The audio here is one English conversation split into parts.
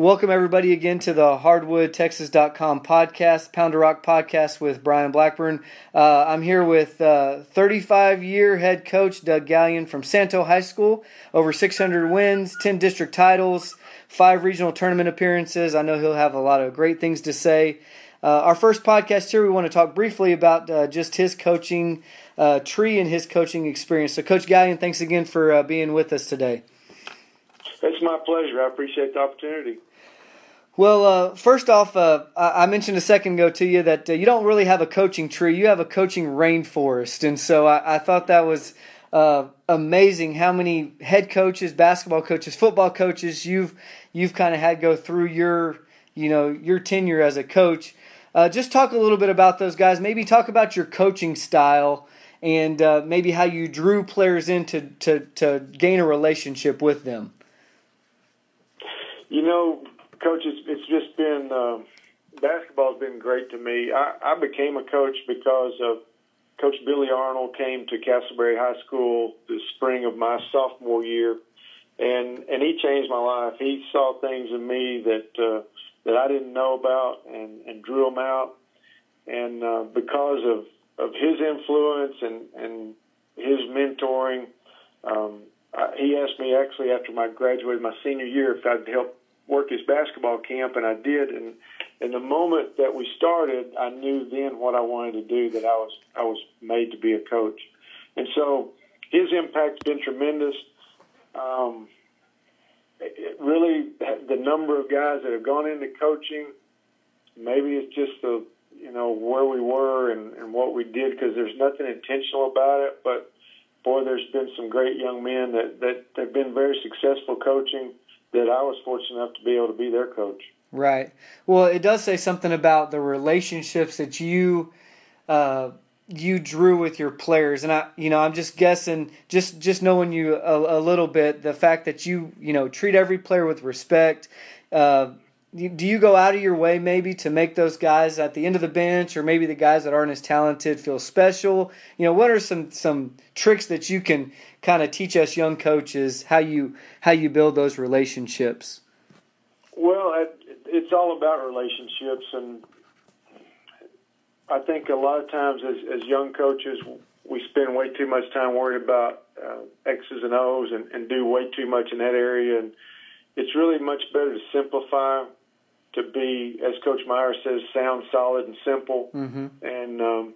Welcome everybody again to the HardwoodTexas.com podcast, Pound Rock podcast with Brian Blackburn. Uh, I'm here with 35 uh, year head coach Doug Gaylean from Santo High School. Over 600 wins, 10 district titles, five regional tournament appearances. I know he'll have a lot of great things to say. Uh, our first podcast here, we want to talk briefly about uh, just his coaching uh, tree and his coaching experience. So, Coach Gaylean, thanks again for uh, being with us today. It's my pleasure. I appreciate the opportunity. Well, uh, first off, uh, I mentioned a second ago to you that uh, you don't really have a coaching tree; you have a coaching rainforest, and so I, I thought that was uh, amazing how many head coaches, basketball coaches, football coaches you've you've kind of had go through your you know your tenure as a coach. Uh, just talk a little bit about those guys. Maybe talk about your coaching style and uh, maybe how you drew players in to, to, to gain a relationship with them. You know, coach, it's, it's just been uh, basketball's been great to me. I, I became a coach because of Coach Billy Arnold came to Castleberry High School the spring of my sophomore year, and and he changed my life. He saw things in me that uh, that I didn't know about, and and drew them out. And uh, because of of his influence and and his mentoring, um, I, he asked me actually after my graduated my senior year if I'd help work his basketball camp, and I did. And in the moment that we started, I knew then what I wanted to do. That I was I was made to be a coach, and so his impact's been tremendous. Um, it really, the number of guys that have gone into coaching, maybe it's just the you know where we were and, and what we did because there's nothing intentional about it. But boy, there's been some great young men that that have been very successful coaching that I was fortunate enough to be able to be their coach. Right. Well, it does say something about the relationships that you uh, you drew with your players, and I, you know, I'm just guessing, just just knowing you a, a little bit, the fact that you, you know, treat every player with respect. Uh, do you go out of your way maybe to make those guys at the end of the bench or maybe the guys that aren't as talented feel special? You know what are some some tricks that you can kind of teach us young coaches how you how you build those relationships? Well it's all about relationships and i think a lot of times as, as young coaches we spend way too much time worried about uh, x's and o's and, and do way too much in that area and it's really much better to simplify to be, as Coach Meyer says, sound, solid, and simple. Mm-hmm. And um,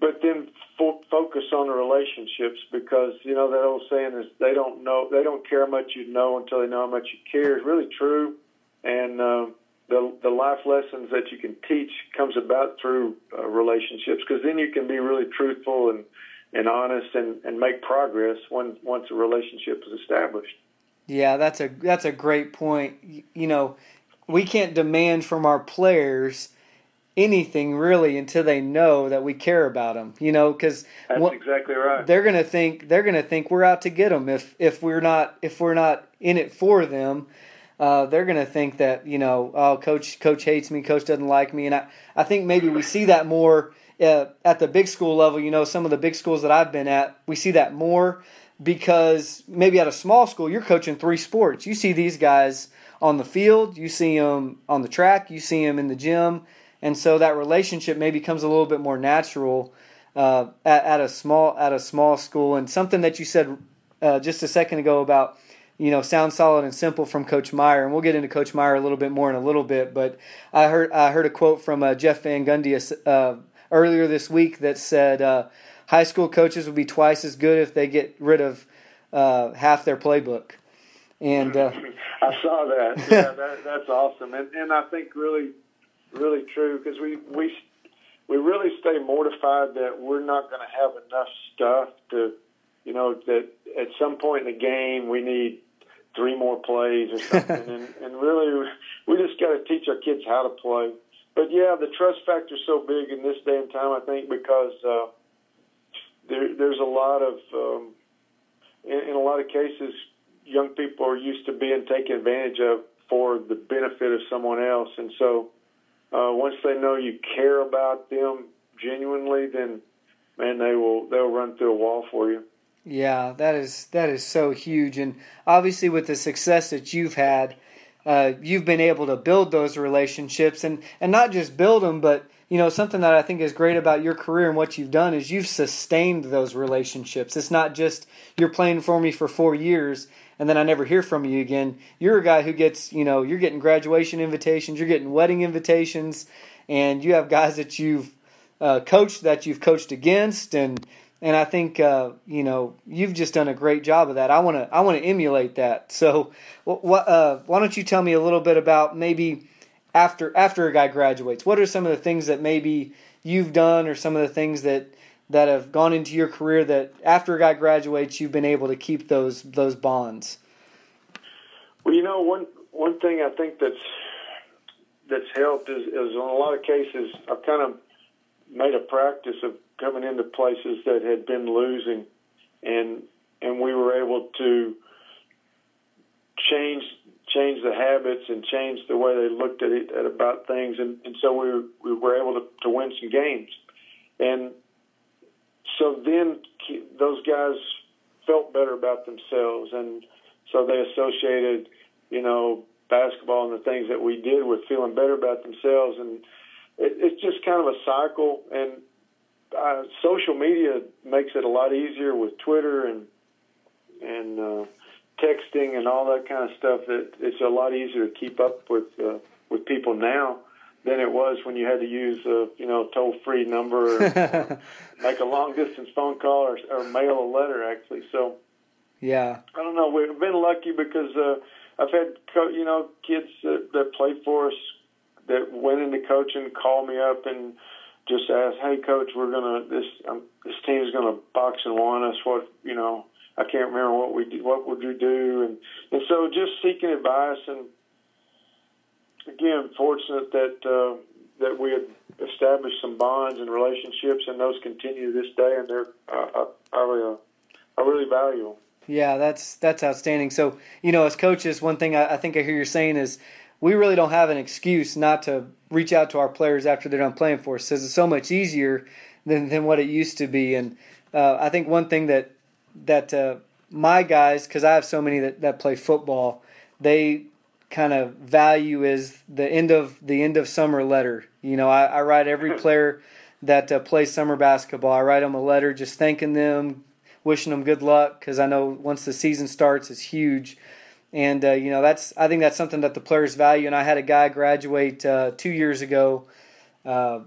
but then fo- focus on the relationships because you know that old saying is they don't know they don't care how much you know until they know how much you care is really true. And uh, the the life lessons that you can teach comes about through uh, relationships because then you can be really truthful and and honest and, and make progress when once a relationship is established. Yeah, that's a that's a great point. You know, we can't demand from our players anything really until they know that we care about them. You know, because that's what, exactly right. They're gonna think they're gonna think we're out to get them if if we're not if we're not in it for them. Uh, they're gonna think that you know, oh, coach coach hates me, coach doesn't like me, and I I think maybe we see that more uh, at the big school level. You know, some of the big schools that I've been at, we see that more because maybe at a small school you're coaching three sports. You see these guys on the field, you see him on the track, you see him in the gym, and so that relationship maybe becomes a little bit more natural uh, at, at, a small at a small school. And something that you said uh, just a second ago about you know sound solid and simple from Coach Meyer, and we'll get into Coach Meyer a little bit more in a little bit. But I heard I heard a quote from uh, Jeff Van Gundy uh, earlier this week that said uh, high school coaches would be twice as good if they get rid of uh, half their playbook. And uh, I saw that. Yeah, that, that's awesome, and and I think really, really true because we we we really stay mortified that we're not going to have enough stuff to, you know, that at some point in the game we need three more plays or something, and and really we just got to teach our kids how to play. But yeah, the trust factor is so big in this day and time. I think because uh, there, there's a lot of um, in, in a lot of cases young people are used to being taken advantage of for the benefit of someone else. And so uh, once they know you care about them genuinely, then man, they will they'll run through a wall for you. Yeah, that is that is so huge, and obviously with the success that you've had, uh, you've been able to build those relationships and and not just build them, but you know something that I think is great about your career and what you've done is you've sustained those relationships. It's not just you're playing for me for four years and then I never hear from you again. You're a guy who gets you know you're getting graduation invitations, you're getting wedding invitations, and you have guys that you've uh, coached that you've coached against and and I think uh, you know you've just done a great job of that. I want to I want to emulate that. So, what, uh, why don't you tell me a little bit about maybe after after a guy graduates? What are some of the things that maybe you've done, or some of the things that that have gone into your career that after a guy graduates you've been able to keep those those bonds? Well, you know one one thing I think that's that's helped is, is in a lot of cases I've kind of made a practice of coming into places that had been losing, and and we were able to change change the habits and change the way they looked at it at about things, and, and so we were, we were able to, to win some games, and so then those guys felt better about themselves, and so they associated, you know, basketball and the things that we did with feeling better about themselves, and it, it's just kind of a cycle, and uh, social media makes it a lot easier with Twitter and and uh, texting and all that kind of stuff. That it's a lot easier to keep up with uh, with people now than it was when you had to use a you know toll free number, or, make a long distance phone call, or, or mail a letter. Actually, so yeah, I don't know. We've been lucky because uh, I've had co- you know kids that, that play for us that went into coaching call me up and just ask, "Hey, coach, we're gonna this um, this team's gonna box and one us. What you know? I can't remember what we. What would you do?" And and so just seeking advice and again, fortunate that uh, that we had established some bonds and relationships, and those continue to this day, and they're uh, I, I, I really value them. Yeah, that's that's outstanding. So you know, as coaches, one thing I, I think I hear you saying is we really don't have an excuse not to reach out to our players after they're done playing for us. Because it's so much easier than, than what it used to be. And uh, I think one thing that that uh, my guys, because I have so many that, that play football, they kind of value is the end of the end of summer letter. You know, I, I write every player that uh, plays summer basketball. I write them a letter just thanking them, wishing them good luck because I know once the season starts, it's huge and uh, you know that's I think that's something that the players value. And I had a guy graduate uh, two years ago, uh,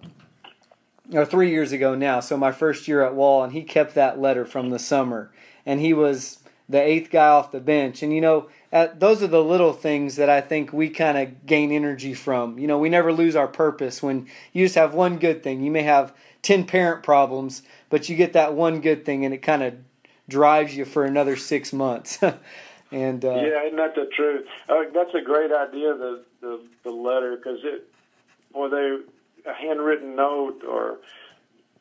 or three years ago now. So my first year at Wall, and he kept that letter from the summer, and he was the eighth guy off the bench. And you know at, those are the little things that I think we kind of gain energy from. You know we never lose our purpose when you just have one good thing. You may have ten parent problems, but you get that one good thing, and it kind of drives you for another six months. And uh, yeah, isn't that the truth? Uh, that's a great idea. The the, the letter because it, or they a handwritten note or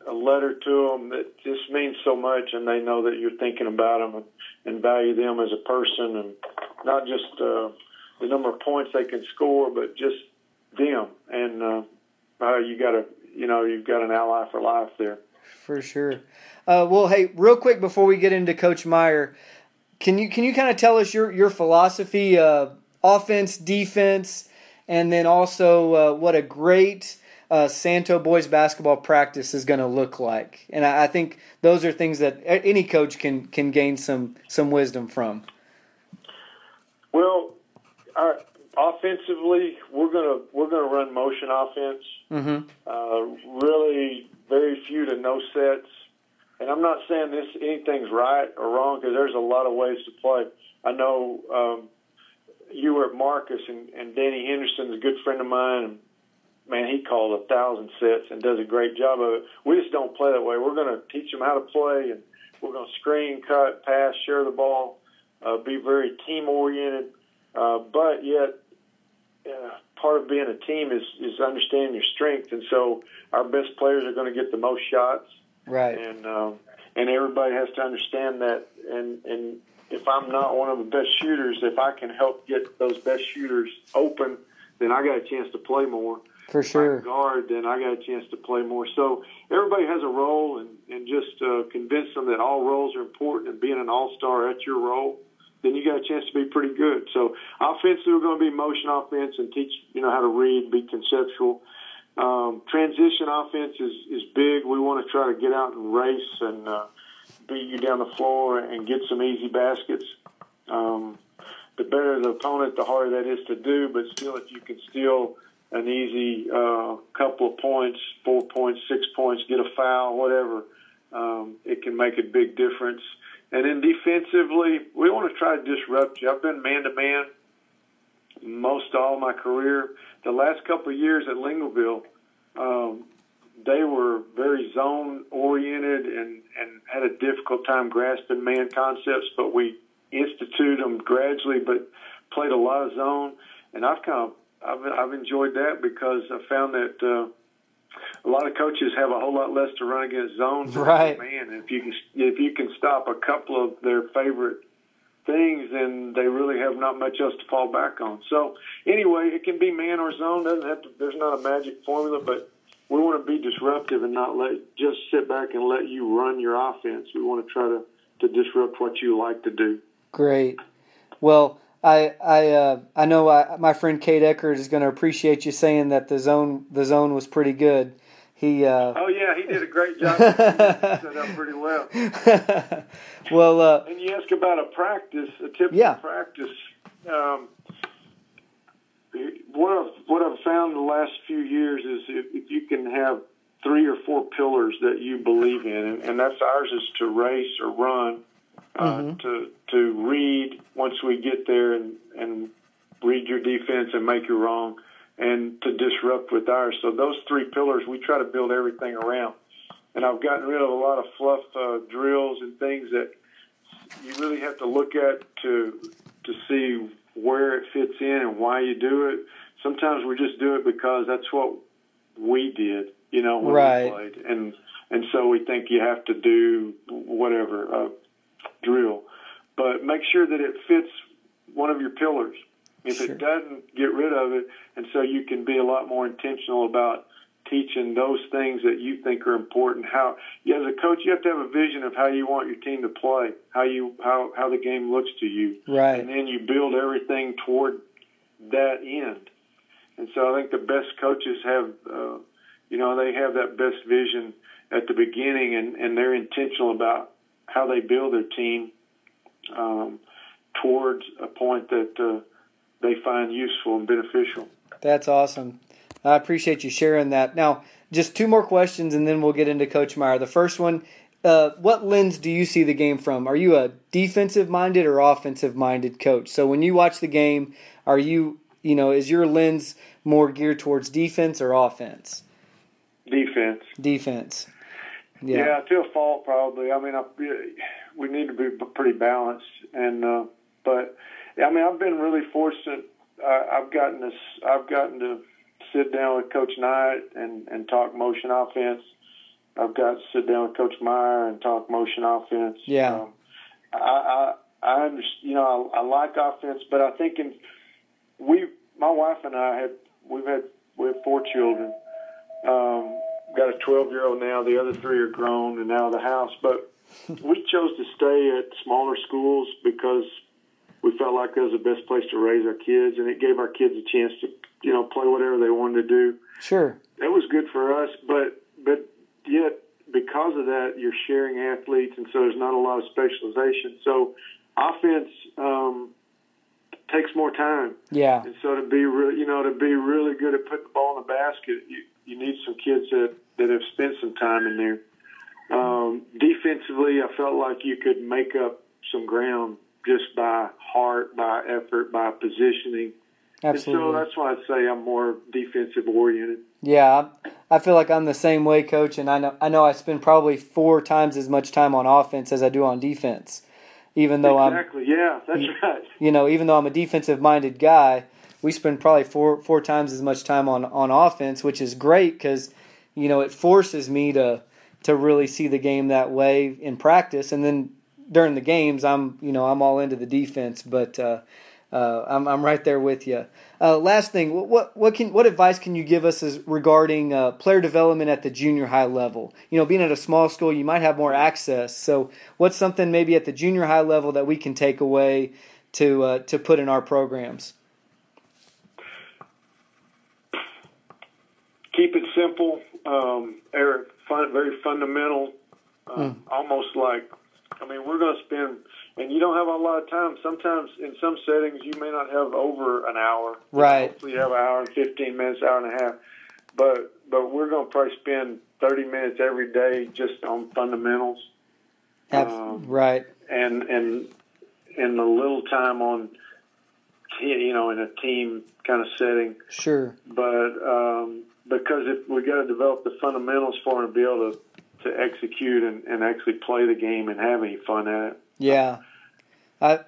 a letter to them that just means so much, and they know that you're thinking about them and, value them as a person, and not just uh, the number of points they can score, but just them. And uh, uh, you got a you know you've got an ally for life there. For sure. Uh, well, hey, real quick before we get into Coach Meyer, can you can you kind of tell us your your philosophy, uh, offense, defense, and then also uh, what a great uh, Santo boys basketball practice is going to look like? And I, I, think those are things that any coach can can gain some some wisdom from. Well, our, offensively, we're gonna we're gonna run motion offense. Mm-hmm. Uh, really, very few to no sets and I'm not saying this anything's right or wrong because there's a lot of ways to play. I know um, you were at Marcus and, and Danny Henderson's a good friend of mine. And man, he called a thousand sets and does a great job of it. We just don't play that way. We're going to teach them how to play, and we're going to screen, cut, pass, share the ball, uh, be very team oriented, uh, but yet. Uh, part of being a team is is understanding your strength, and so our best players are going to get the most shots Right. And um, and everybody has to understand that. And and if I'm not one of the best shooters, if I can help get those best shooters open, then I got a chance to play more. For sure. guard, then I got a chance to play more. So everybody has a role, and and just uh, convince them that all roles are important, and being an all star at your role then you got a chance to be pretty good. So offensively, we're going to be motion offense and teach you know how to read, be conceptual. Um, transition offense is is big. We want to try to get out and race and uh, beat you down the floor and get some easy baskets. Um, the better the opponent, the harder that is to do. But still, if you can steal an easy uh, couple of points, four points, six points, get a foul, whatever, um, it can make a big difference. And then defensively, we want to try to disrupt you. I've been man to man most all my career. The last couple of years at Lingleville, um, they were very zone oriented and, and had a difficult time grasping man concepts, but we instituted them gradually, but played a lot of zone. And I've kind of I've I've enjoyed that because I found that uh, a lot of coaches have a whole lot less to run against zones. Right. Man, if you can if you can stop a couple of their favorite things, then they really have not much else to fall back on. So anyway, it can be man or zone. Doesn't have to. There's not a magic formula, but we want to be disruptive and not let just sit back and let you run your offense. We want to try to to disrupt what you like to do. Great. Well, I I uh, I know I, my friend Kate Eckert is going to appreciate you saying that the zone the zone was pretty good. He. Uh, oh yeah, he did a great job. set up pretty well. well. Uh, and you ask about a practice, a typical yeah. practice. Um, what I've what I've found in the last few years is if, if you can have three or four pillars that you believe in, and, and that's ours is to race or run uh, mm-hmm. to to read once we get there and and read your defense and make you wrong, and to disrupt with ours. So those three pillars we try to build everything around. And I've gotten rid of a lot of fluff uh, drills and things that you really have to look at to to see where it fits in and why you do it. Sometimes we just do it because that's what we did, you know, when right. we played, and and so we think you have to do whatever. Uh, drill. But make sure that it fits one of your pillars. If sure. it doesn't, get rid of it. And so you can be a lot more intentional about teaching those things that you think are important. How, as a coach, you have to have a vision of how you want your team to play, how you how how the game looks to you, right? And then you build everything toward that end. And so I think the best coaches have, uh, you know, they have that best vision at the beginning, and and they're intentional about how they build their team um, towards a point that uh, they find useful and beneficial. That's awesome. I appreciate you sharing that. Now, just two more questions, and then we'll get into Coach Meyer. The first one: uh, What lens do you see the game from? Are you a defensive-minded or offensive-minded coach? So when you watch the game, are you, you know, is your lens more geared towards defense or offense? Defense. Defense. Yeah. yeah, to a fault probably. I mean, I, we need to be pretty balanced, and uh, but I mean, I've been really fortunate. I, I've gotten this. I've gotten to sit down with Coach Knight and and talk motion offense. I've got to sit down with Coach Meyer and talk motion offense. Yeah. Um, I, I I understand. You know, I, I like offense, but I think in we, my wife and I had we've had we have four children. Um, got a 12 year old now. The other three are grown and out of the house. But we chose to stay at smaller schools because we felt like that was the best place to raise our kids, and it gave our kids a chance to, you know, play whatever they wanted to do. Sure, that was good for us. But but yet because of that, you're sharing athletes, and so there's not a lot of specialization. So offense um, takes more time. Yeah. And so to be really, you know, to be really good at putting the ball in the basket, you you need some kids that that have spent some time in there. Um, defensively, I felt like you could make up some ground just by heart, by effort, by positioning. Absolutely. And so that's why I'd say I'm more defensive oriented. Yeah, I feel like I'm the same way, coach, and I know I know I spend probably four times as much time on offense as I do on defense. Even though exactly. I'm exactly, yeah, that's right. You know, even though I'm a defensive minded guy, we spend probably four four times as much time on on offense, which is great because you know, it forces me to to really see the game that way in practice, and then during the games, I'm you know I'm all into the defense, but uh, uh, I'm I'm right there with you. Uh, last thing, what what can what advice can you give us as regarding uh, player development at the junior high level? You know, being at a small school, you might have more access. So, what's something maybe at the junior high level that we can take away to uh, to put in our programs? Keep it simple, um, Eric. Fun, very fundamental. Mm. Almost like, I mean, we're going to spend, and you don't have a lot of time. Sometimes in some settings, you may not have over an hour. Right. Hopefully, you have an hour and fifteen minutes, hour and a half. But but we're going to probably spend thirty minutes every day just on fundamentals. Um, right. And and and a little time on, you know, in a team kind of setting. Sure. But um, because if we got to develop the fundamentals for them to be able to to execute and, and actually play the game and have any fun at it. Yeah. I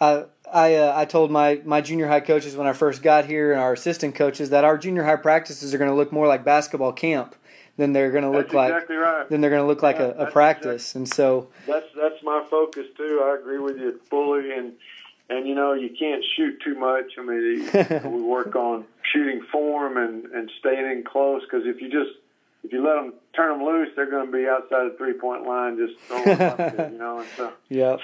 I I, uh, I told my, my junior high coaches when I first got here and our assistant coaches that our junior high practices are going to look more like basketball camp than they're going to look that's like exactly right. then they're going to look like yeah, a, a practice exactly. and so that's that's my focus too I agree with you fully and and you know you can't shoot too much I mean we work on shooting form and and staying in close because if you just if you let them turn them loose they're going to be outside the three point line just throwing up, you know and so yeah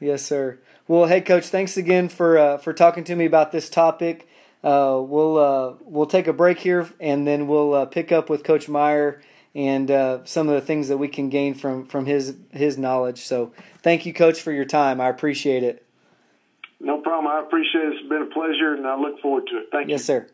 yes sir well hey coach thanks again for uh, for talking to me about this topic uh, we'll uh, we'll take a break here, and then we'll uh, pick up with Coach Meyer and uh, some of the things that we can gain from from his his knowledge. So, thank you, Coach, for your time. I appreciate it. No problem. I appreciate it. It's been a pleasure, and I look forward to it. Thank yes, you. Yes, sir.